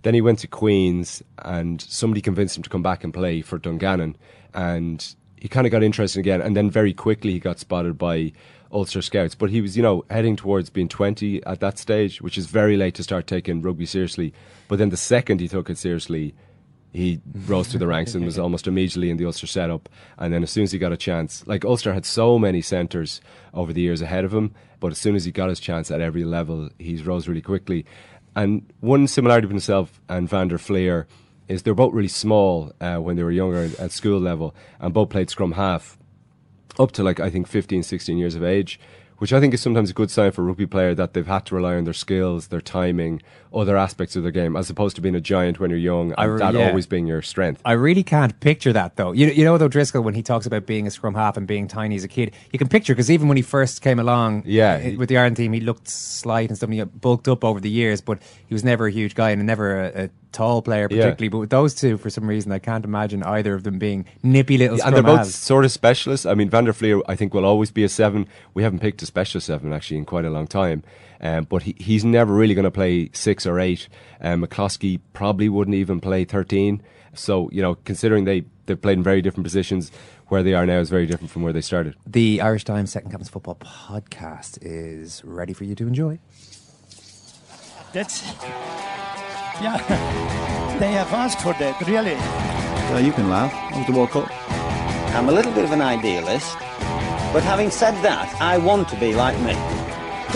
Then he went to Queens, and somebody convinced him to come back and play for Dungannon. And he kind of got interested again. And then very quickly he got spotted by Ulster Scouts. But he was, you know, heading towards being 20 at that stage, which is very late to start taking rugby seriously. But then the second he took it seriously, he rose through the ranks and was [laughs] almost immediately in the Ulster setup. And then as soon as he got a chance, like Ulster had so many centres over the years ahead of him, but as soon as he got his chance at every level, he's rose really quickly. And one similarity between himself and Van der Flier is they're both really small uh, when they were younger at school level, and both played scrum half up to like I think 15, 16 years of age which I think is sometimes a good sign for a rugby player that they've had to rely on their skills, their timing, other aspects of their game, as opposed to being a giant when you're young and I- that yeah. always being your strength. I really can't picture that though. You, you know, though Driscoll, when he talks about being a scrum half and being tiny as a kid, you can picture because even when he first came along, Yeah, uh, he- with the Ireland team, he looked slight and stuff. and He got bulked up over the years, but he was never a huge guy and never a, a tall player Yeah. particularly. But with those two, for some reason, I can't imagine either of them being nippy little. and they're both halves. sort of specialists. I mean, Van der Flier, I think, will always be a seven. We haven't picked a special seven actually in quite a long time. Um, but he, he's never really going to play six or eight. Um, McCloskey probably wouldn't even play 13. So, you know, considering they, they've played in very different positions, where they are now is very different from where they started. The Irish Times Second Captain's Football podcast is ready for you to enjoy. That's. Yeah. They have asked for that, really. Well, you can laugh. It was the World Cup. I'm a little bit of an idealist, but having said that, I want to be like me.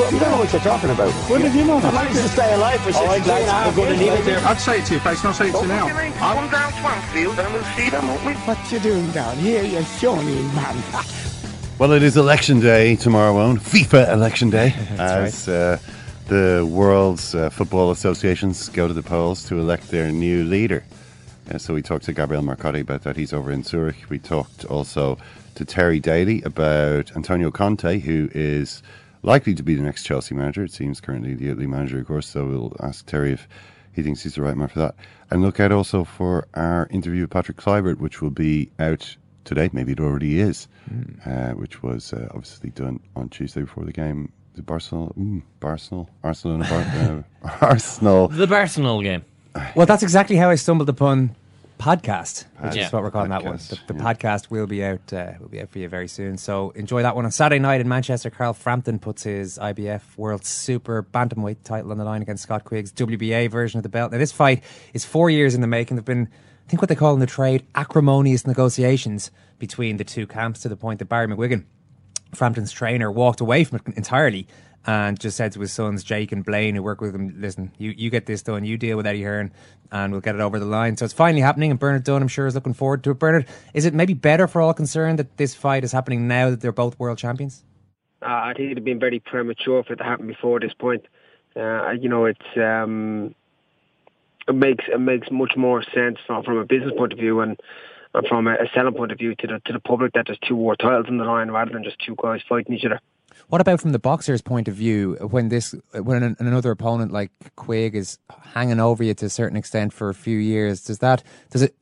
You don't know what you're talking about. When did you know I'd like to stay alive for 63 and a half years. I'd say it to your face, not say it to you now. Come down Swansfield and we'll see them, won't we? What you doing down here, you shawny man? Well, it is election day tomorrow, on FIFA election day, [laughs] as uh, the world's uh, football associations go to the polls to elect their new leader. Uh, so we talked to Gabriele Marcotti about that. He's over in Zurich. We talked also to Terry Daly about Antonio Conte, who is likely to be the next Chelsea manager. It seems currently the Italy manager, of course. So we'll ask Terry if he thinks he's the right man for that. And look out also for our interview with Patrick Kluivert, which will be out today. Maybe it already is, uh, which was uh, obviously done on Tuesday before the game. The Barcelona, mm, Barcelona, Arsenal, and Bar- uh, [laughs] Arsenal. The Barcelona game. Well, that's exactly how I stumbled upon podcast, which Yeah. is what we're calling that one. The, the podcast will be out. Uh, will be out for you very soon. So enjoy that one on Saturday night in Manchester. Carl Frampton puts his IBF World Super Bantamweight title on the line against Scott Quigg's WBA version of the belt. Now, this fight is four years in the making. There've been, I think, what they call in the trade acrimonious negotiations between the two camps to the point that Barry McGuigan Frampton's trainer walked away from it entirely and just said to his sons, Jake and Blaine, who work with him, listen, you, you get this done, you deal with Eddie Hearn, and we'll get it over the line. So it's finally happening, and Bernard Dunne, I'm sure, is looking forward to it. Bernard, is it maybe better for all concerned that this fight is happening now that they're both world champions? Uh, I think it'd have been very premature for it to happen before this point. Uh, you know, it's um, it makes it makes much more sense from a business point of view and from a, selling point of view to the to the public that there's two war titles in the line rather than just two guys fighting each other. What about from the boxer's point of view when this when an, another opponent like Quigg is hanging over you to a certain extent for a few years? Does that does it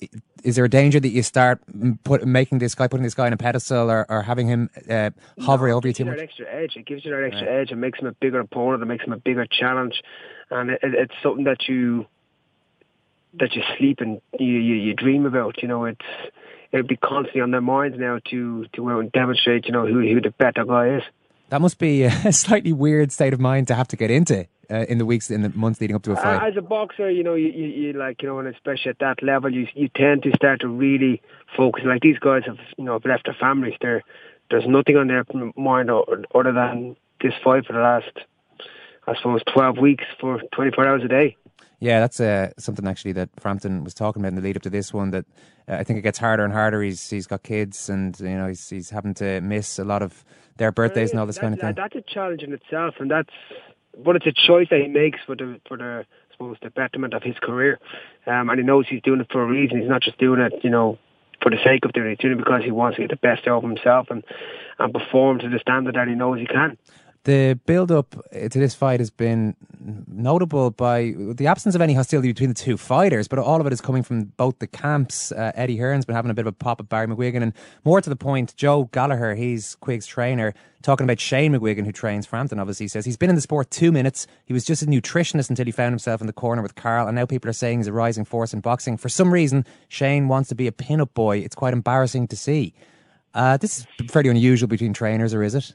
is there a danger that you start put, making this guy putting this guy on a pedestal or, or having him uh, hover No, over you it too gives much? that extra edge. It gives you that extra edge. It makes him a bigger opponent. It makes him a bigger challenge, and it, it's something that you that you sleep and you, you you dream about. You know, it's it'll be constantly on their minds now to to out and demonstrate. You know who who the better guy is. That must be a [laughs] slightly weird state of mind to have to get into uh, in the weeks in the months leading up to a fight. as a boxer, you know, you, you, you like, you know, and especially at that level, you you tend to start to really focus. Like these guys have, you know, have left their families. There, there's nothing on their mind other than this fight for the last, I suppose, 12 weeks for 24 hours a day. Yeah, that's uh, something actually that Frampton was talking about in the lead up to this one. That uh, I think it gets harder and harder. He's he's got kids, and you know he's he's having to miss a lot of their birthdays and all this that's, kind of thing. That's a challenge in itself, and that's but it's a choice that he makes for the for the I suppose the betterment of his career, um, and he knows he's doing it for a reason. He's not just doing it, you know, for the sake of doing it. He's doing it because he wants to get the best out of himself and and perform to the standard that he knows he can. The build up to this fight has been notable by the absence of any hostility between the two fighters, but all of it is coming from both the camps. Uh, Eddie Hearn's been having a bit of a pop at Barry McGuigan, and more to the point, Joe Gallagher, he's Quigg's trainer, talking about Shane McGuigan, who trains Frampton, obviously, says he's been in the sport two minutes. He was just a nutritionist until he found himself in the corner with Carl, and now people are saying he's a rising force in boxing. For some reason, Shane wants to be a pin up boy. It's quite embarrassing to see. Uh, this is fairly unusual between trainers, or is it?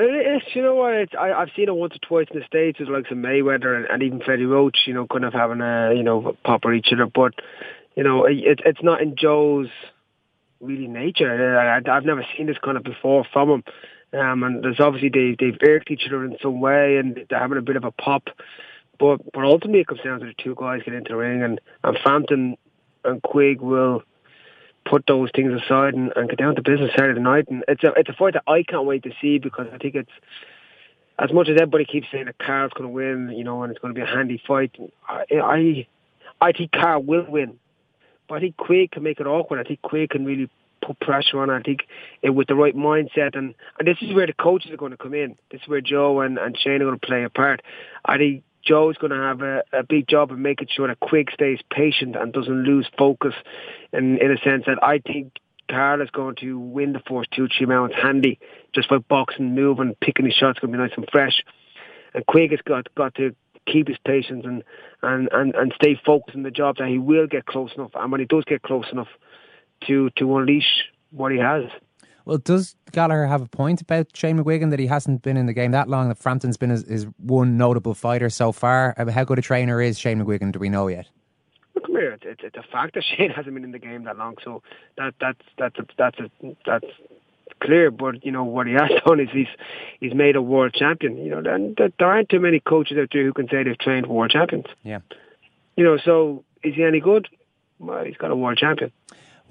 It is, you know what? It's, I, I've seen it once or twice in the states with like some Mayweather and, and even Freddie Roach, you know, kind of having a you know pop each other. But you know, it, it's not in Joe's really nature. I, I've never seen this kind of before from him. Um, and there's obviously they they've irked each other in some way, and they're having a bit of a pop. But but ultimately, it comes down to the two guys get into the ring, and and Frampton and Quigg will put those things aside and, and get down to business Saturday night. And it's a it's a fight that I can't wait to see because I think it's as much as everybody keeps saying that Carl's going to win, you know, and it's going to be a handy fight. I I, I think Carl will win, but I think Quigg can make it awkward. I think Quigg can really put pressure on. I think it, with the right mindset, and and this is where the coaches are going to come in. This is where Joe and and Shane are going to play a part. I think Joe's going to have a, a big job of making sure that Quigg stays patient and doesn't lose focus. In in a sense that I think Carl is going to win the first two three rounds handy, just by boxing, moving, picking his shots, going to be nice and fresh. And Quigg has got got to keep his patience and, and, and, and stay focused on the job that he will get close enough. And when he does get close enough to to unleash what he has. Well, does Gallagher have a point about Shane McGuigan that he hasn't been in the game that long? That Frampton's been his, his one notable fighter so far. How good a trainer is Shane McGuigan? Do we know yet? Come here. It's, it's a fact that [laughs] Shane hasn't been in the game that long, so that that's that's a, that's a, that's clear. But you know what he has [laughs] done is he's he's made a world champion. You know, and there aren't too many coaches out there who can say they've trained world champions. Yeah. You know, so is he any good? Well, he's got a world champion.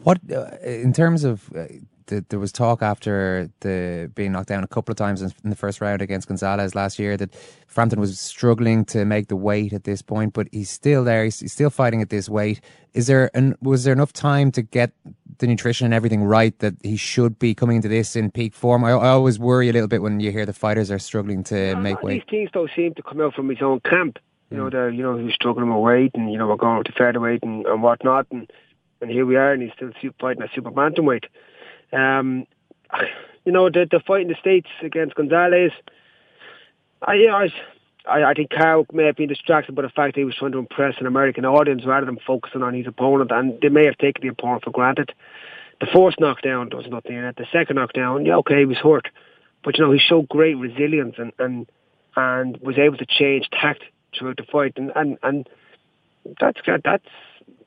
What uh, in terms of uh, the, there was talk after the being knocked down a couple of times in, in, the first round against Gonzalez last year that Frampton was struggling to make the weight at this point, but he's still there. He's, he's still fighting at this weight. Is there an, was there enough time to get the nutrition and everything right that he should be coming into this in peak form? I, I always worry a little bit when you hear the fighters are struggling to make weight. These things don't seem to come out from his own camp. You know, mm. the you know he's struggling with weight, and you know we're going to featherweight and, and whatnot, and and here we are, and he's still fighting at super bantamweight. Um, you know, the the fight in the states against Gonzalez, I, you know, I, I think Carl may have been distracted by the fact that he was trying to impress an American audience rather than focusing on his opponent, and they may have taken the opponent for granted. The first knockdown, was nothing in it. The second knockdown, yeah, okay, he was hurt, but you know, he showed great resilience and and and was able to change tact throughout the fight, and and and that's that's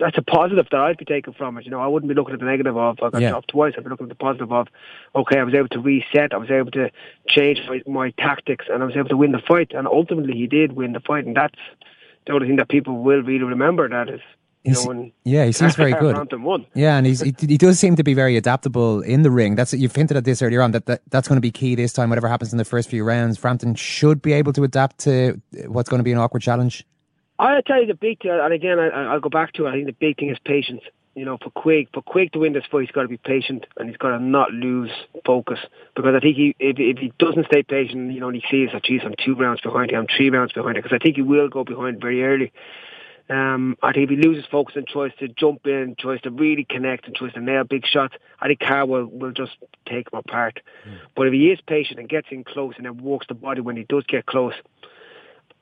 that's a positive that I'd be taking from it. You know, I wouldn't be looking at the negative of I got Yeah. dropped twice. I'd be looking at the positive of okay, I was able to reset. I was able to change my, my tactics, and I was able to win the fight. And ultimately, he did win the fight, and that's the only thing that people will really remember. That is, you He's- know, when Yeah, he seems very [laughs] good. Yeah, and he's he, he does seem to be very adaptable in the ring. That's you've hinted at this earlier on that, that that's going to be key this time. Whatever happens in the first few rounds, Frampton should be able to adapt to what's going to be an awkward challenge. I tell you the big thing, and again, I, I'll go back to it. I think the big thing is patience. You know, for Quigg, for Quigg to win this fight, he's got to be patient and he's got to not lose focus. Because I think he, if, if he doesn't stay patient, you know, and he sees that, geez, I'm two rounds behind him, I'm three rounds behind him, because I think he will go behind very early. Um, I think if he loses focus and tries to jump in, tries to really connect and tries to nail big shots, I think Carl will, will just take him apart. But if he is patient and gets in close and then works the body when he does get close,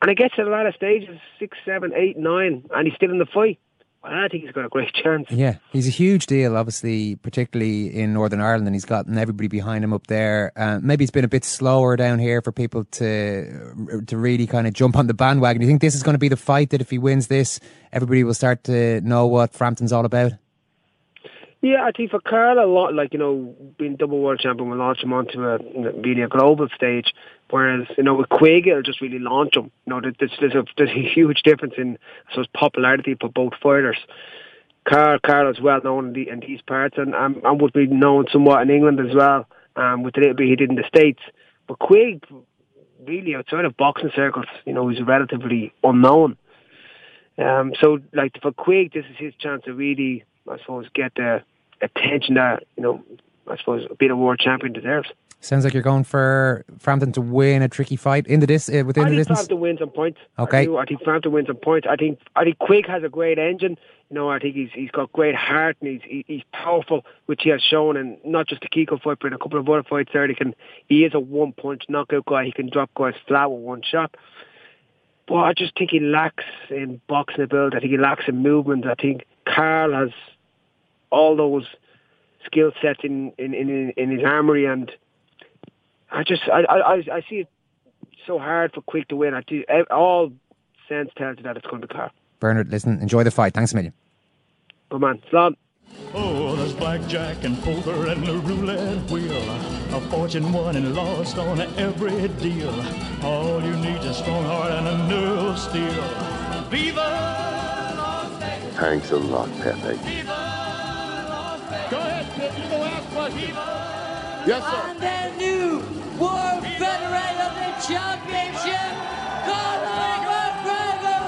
and it gets to the latter stages, six, seven, eight, nine, and he's still in the fight, I think he's got a great chance. Yeah, he's a huge deal, obviously, particularly in Northern Ireland, and he's gotten everybody behind him up there. Uh, maybe it's been a bit slower down here for people to to really kind of jump on the bandwagon. Do you think this is going to be the fight that if he wins this, everybody will start to know what Frampton's all about? Yeah, I think for Carl, a lot like you know, being double world champion will launch him onto a really a global stage. Whereas you know, with Quigg, it'll just really launch him. You know, there's there's a there's a huge difference in I suppose popularity for both fighters. Carl, Carl is well known in, the, in these parts, and um, and would be known somewhat in England as well. Um, with the little bit he did in the states, but Quigg, really outside of boxing circles, you know, he's relatively unknown. Um, so, like for Quigg, this is his chance to really, I suppose, get the attention that you know, I suppose, being a world champion deserves. Sounds like you're going for Frampton to win a tricky fight into this uh, within I the think distance. Frampton wins on points. Okay. I, do. I think Frampton wins on points. I think I think Quigg has a great engine. You know, I think he's he's got great heart and he's he's powerful, which he has shown, and not just the Kiko fight, but in a couple of other fights there. He can he is a one punch knockout guy. He can drop guys flat with one shot. But I just think he lacks in boxing ability. I think he lacks in movement. I think Carl has all those skill sets in in, in in his armory, and I just I I I- I see it so hard for Quigg to win. I do all sense tells you that it's going to be Carl. Bernard, listen, enjoy the fight. Thanks a million. Good man, Slán. Oh, there's blackjack and poker and the roulette wheel. A fortune won and lost on every deal. All you need is a strong heart and a nerve of steel. Viva! Thanks a lot, Pepe. Go ahead, Pip. You go ask questions. Yes, And the new World Federator of the Championship, Conor McGregor!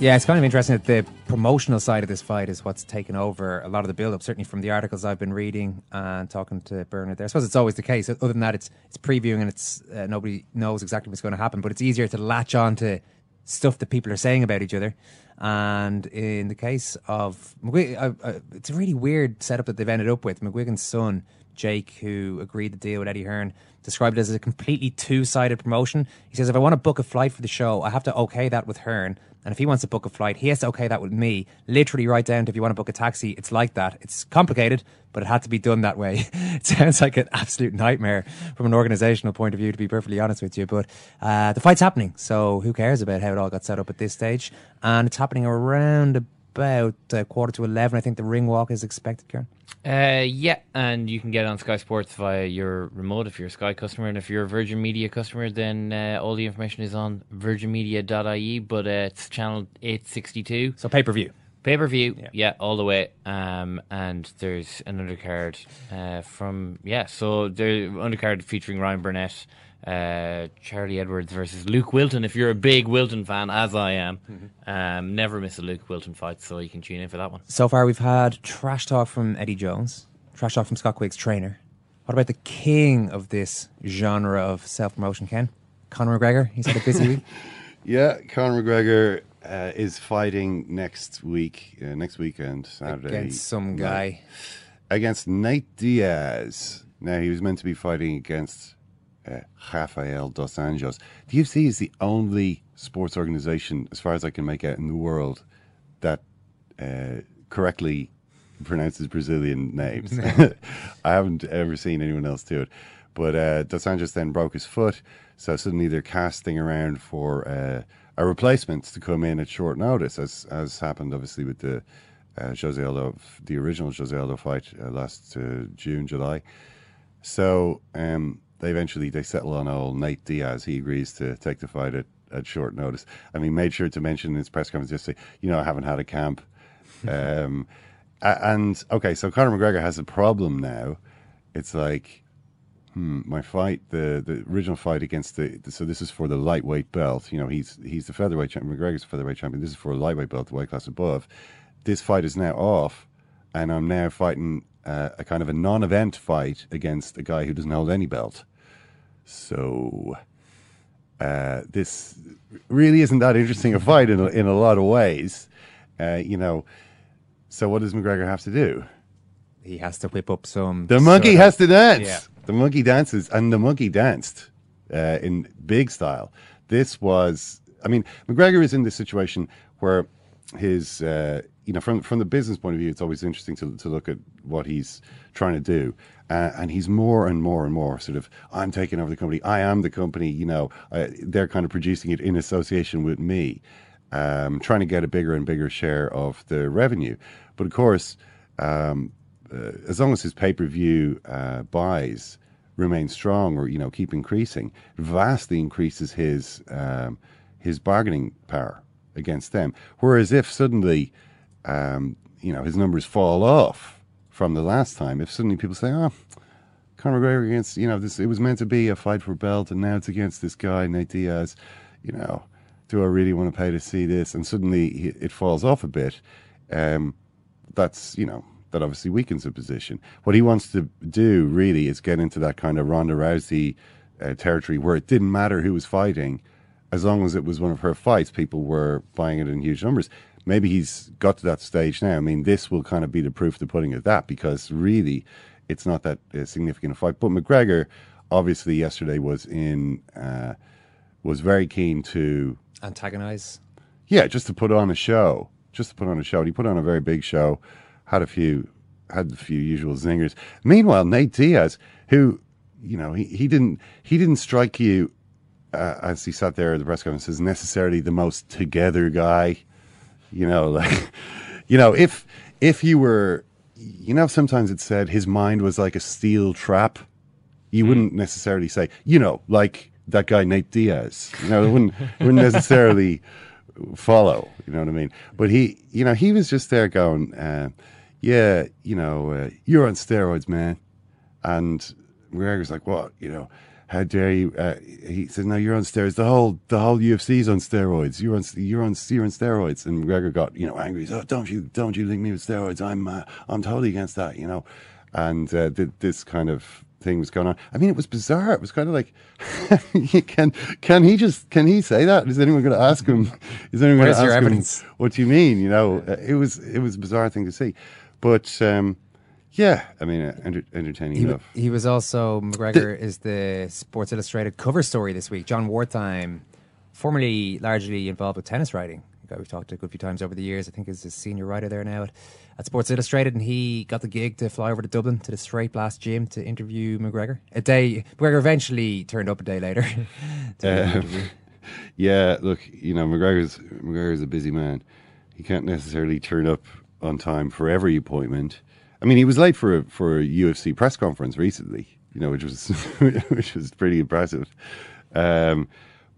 Yeah, it's kind of interesting that the promotional side of this fight is what's taken over a lot of the build up, certainly from the articles I've been reading and talking to Bernard there. I suppose it's always the case. Other than that, it's it's previewing and it's uh, nobody knows exactly what's going to happen, but it's easier to latch on to stuff that people are saying about each other. And in the case of McGuig, uh, uh, it's a really weird setup that they've ended up with. McGuigan's son, Jake, who agreed to deal with Eddie Hearn, described it as a completely two sided promotion. He says, if I want to book a flight for the show, I have to okay that with Hearn. And if he wants to book a flight, he has to okay that with me. Literally, right down if you want to book a taxi, it's like that. It's complicated, but it had to be done that way. [laughs] it sounds like an absolute nightmare from an organizational point of view, to be perfectly honest with you. But uh, the fight's happening, so who cares about how it all got set up at this stage? And it's happening around about uh, quarter to 11. I think the ring walk is expected, Karen. Uh, yeah, and you can get on Sky Sports via your remote if you're a Sky customer, and if you're a Virgin Media customer, then uh, all the information is on virginmedia.ie. But uh, it's channel eight sixty two. So pay per view. Pay per view, yeah. all the way. Um, and there's an undercard uh, from yeah, so the undercard featuring Ryan Burnett, uh, Charlie Edwards versus Luke Wilton. If you're a big Wilton fan, as I am, um, never miss a Luke Wilton fight, so you can tune in for that one. So far, we've had trash talk from Eddie Jones, trash talk from Scott Quigg's trainer. What about the king of this genre of self promotion, Ken? Conor McGregor. He's had a busy week. [laughs] Yeah, Conor McGregor uh, is fighting next week, uh, next weekend, Saturday. Against some night. guy. Against Nate Diaz. Now, he was meant to be fighting against uh, Rafael Dos Anjos. The UFC is the only sports organization, as far as I can make out, in the world that uh, correctly pronounces Brazilian names. [laughs] [laughs] I haven't ever seen anyone else do it. But uh, Dos Anjos then broke his foot, so suddenly they're casting around for uh, a replacement to come in at short notice, as as happened obviously with the uh, Jose Aldo, the original Jose Aldo fight uh, last uh, June, July. So um, they eventually they settle on old Nate Diaz. He agrees to take the fight at, at short notice. I mean, made sure to mention in his press conference yesterday, you know, I haven't had a camp. [laughs] um, and okay, so Conor McGregor has a problem now. It's like, hmm, my fight, the the original fight against the, the so this is for the lightweight belt. You know, he's he's the featherweight champion. McGregor's the featherweight champion. This is for a lightweight belt, the weight class above. This fight is now off, and I'm now fighting uh, a kind of a non-event fight against a guy who doesn't hold any belt. So uh, this really isn't that interesting a fight in a, in a lot of ways. Uh, you know, so what does McGregor have to do? He has to whip up some. The monkey sort of- has to dance. Yeah. The monkey dances, and the monkey danced uh, in big style. This was, I mean, McGregor is in this situation where his, uh, you know, from from the business point of view, it's always interesting to to look at what he's trying to do, uh, and he's more and more and more sort of, I'm taking over the company. I am the company. You know, uh, they're kind of producing it in association with me. um, trying to get a bigger and bigger share of the revenue. But of course, um, uh, as long as his pay per view uh, buys remain strong or you know keep increasing, vastly increases his um, his bargaining power against them. Whereas if suddenly um, you know his numbers fall off from the last time, if suddenly people say, "Oh, Conor McGregor against you know this it was meant to be a fight for belt and now it's against this guy Nate Diaz," you know, do I really want to pay to see this? And suddenly it falls off a bit. Um, that's you know that obviously weakens the position. What he wants to do really is get into that kind of Ronda Rousey uh, territory where it didn't matter who was fighting, as long as it was one of her fights, people were buying it in huge numbers. Maybe he's got to that stage now. I mean, this will kind of be the proof of the pudding of that because really, it's not that uh, significant a fight. But McGregor, obviously, yesterday was in uh, was very keen to Antagonize. yeah, just to put on a show, just to put on a show. And he put on a very big show, had a few, had a few usual zingers. Meanwhile, Nate Diaz, who, you know, he, he didn't he didn't strike you uh, as he sat there at the press conference as necessarily the most together guy. You know, [laughs] like, you know, if if you were, you know, sometimes it's said his mind was like a steel trap. You wouldn't necessarily say, you know, like that guy Nate Diaz. You know, it wouldn't it wouldn't necessarily follow. You know what I mean? But he, you know, he was just there going, uh, yeah, you know, uh, you're on steroids, man. And McGregor's like, what? You know, how dare you? Uh, he said, no, you're on steroids. The whole the whole UFC's on steroids. You're on you're on you're on steroids. And McGregor got you know angry. He said, oh, don't you don't you link me with steroids? I'm uh, I'm totally against that. You know, and uh, th- this kind of thing was going on. I mean, it was bizarre. It was kind of like, [laughs] can can he just can he say that? Is anyone going to ask him? Is anyone going to your ask him? evidence? What do you mean? You know, it was it was a bizarre thing to see, but um, yeah, I mean, uh, enter- entertaining He, enough. he was also McGregor is the Sports Illustrated cover story this week. John Wertheim, formerly largely involved with tennis writing, a guy we've talked to a good few times over the years. I think is a senior writer there now at, at Sports Illustrated, and he got the gig to fly over to Dublin to the Straight Blast gym to interview McGregor. A day McGregor eventually turned up a day later. [laughs] to Um, [laughs] yeah, look, you know, McGregor's McGregor's a busy man. He can't necessarily turn up on time for every appointment. I mean, he was late for a, for a UFC press conference recently, you know, which was [laughs] which was pretty impressive. Um,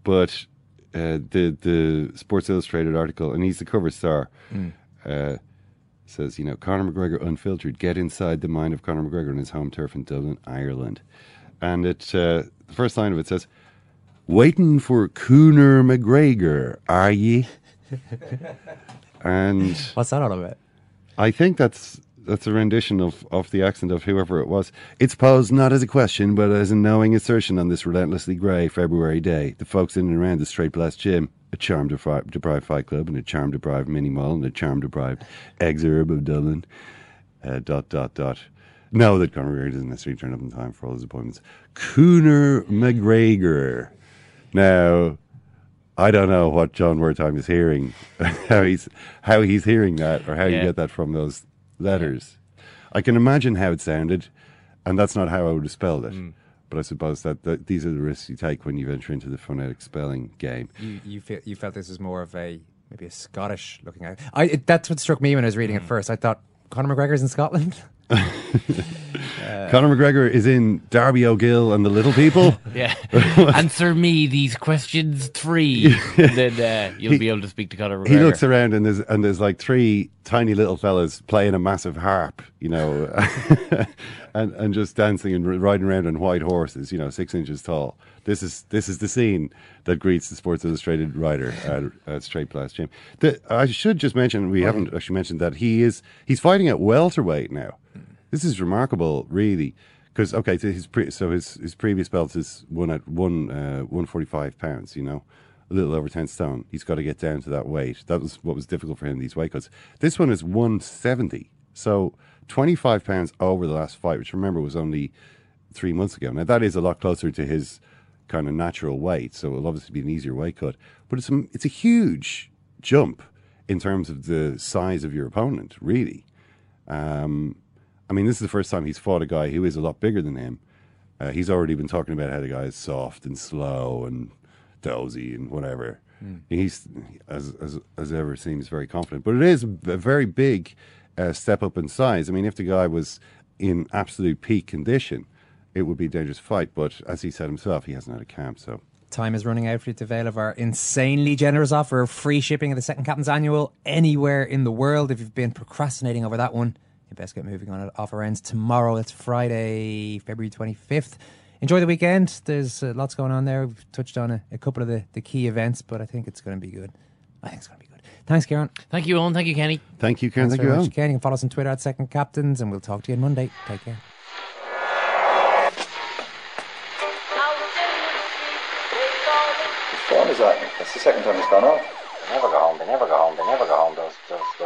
but uh, the the Sports Illustrated article, and he's the cover star. Mm. Uh, says, you know, Conor McGregor unfiltered, get inside the mind of Conor McGregor on his home turf in Dublin, Ireland. And it, uh, the first line of it says, waiting for Cooner McGregor, are ye? [laughs] and what's that all about? I think that's that's a rendition of, of the accent of whoever it was. It's posed not as a question, but as a knowing assertion on this relentlessly grey February day. The folks in and around the Straight Blast Gym, a charm deprived, deprived fight club, and a charm deprived mini mall, and a charm deprived exurb of Dublin. Uh, dot dot dot. Know that Conor McGregor doesn't necessarily turn up in time for all his appointments. Cooner McGregor. Now, I don't know what John Wertheim is hearing, [laughs] how he's how he's hearing that, or how you get that from those letters. I can imagine how it sounded, and that's not how I would have spelled it. Mm. But I suppose that, that these are the risks you take when you venture into the phonetic spelling game. You you, feel, you felt this was more of a maybe a Scottish looking at. I it, that's what struck me when I was reading it first. I thought Conor McGregor's in Scotland. [laughs] [laughs] Conor McGregor is in Darby O'Gill and the Little People. [laughs] Yeah. Answer me these questions three. [laughs] and then uh, you'll He- be able to speak to Conor McGregor. He looks around and there's and there's like three tiny little fellas playing a massive harp, you know, and and just dancing and riding around on white horses, you know, six inches tall. This is this is the scene that greets the Sports Illustrated writer at, at Straight Blast Gym. The, I should just mention we haven't actually mentioned that he is he's fighting at welterweight now. This is remarkable, really, because okay, so his pre, so his his previous belt is one at one uh, one forty five pounds, you know, a little over ten stone. He's got to get down to that weight. That was what was difficult for him these weight cuts. This one is one seventy, so twenty five pounds over the last fight, which remember was only three months ago. Now that is a lot closer to his kind of natural weight, so it'll obviously be an easier weight cut. But it's a, it's a huge jump in terms of the size of your opponent, really. Um, I mean, this is the first time he's fought a guy who is a lot bigger than him. Uh, he's already been talking about how the guy is soft and slow and dozy and whatever. He's as, as as ever seems very confident, but it is a very big uh, step up in size. I mean, if the guy was in absolute peak condition, it would be a dangerous fight. But as he said himself, he hasn't had a camp, so. Time is running out for you to avail of our insanely generous offer of free shipping of the Second Captain's Annual anywhere in the world. If you've been procrastinating over that one, you best get moving on it. Offer ends tomorrow. It's Friday, February 25th. Enjoy the weekend. There's uh, lots going on there. We've touched on a, a couple of the, the key events, but I think it's going to be good. I think it's going to be good. Thanks, Kieran. Thank you, Owen. Thank you, Kenny. Thank you, Ken. Thanks Thank you, much, Owen. Ken. You can follow us on Twitter at Second Captains, and we'll talk to you on Monday. Take care. Whose phone is that? That's the second time it's gone off. They never go home. They never go home. They never go home. Those those those boys.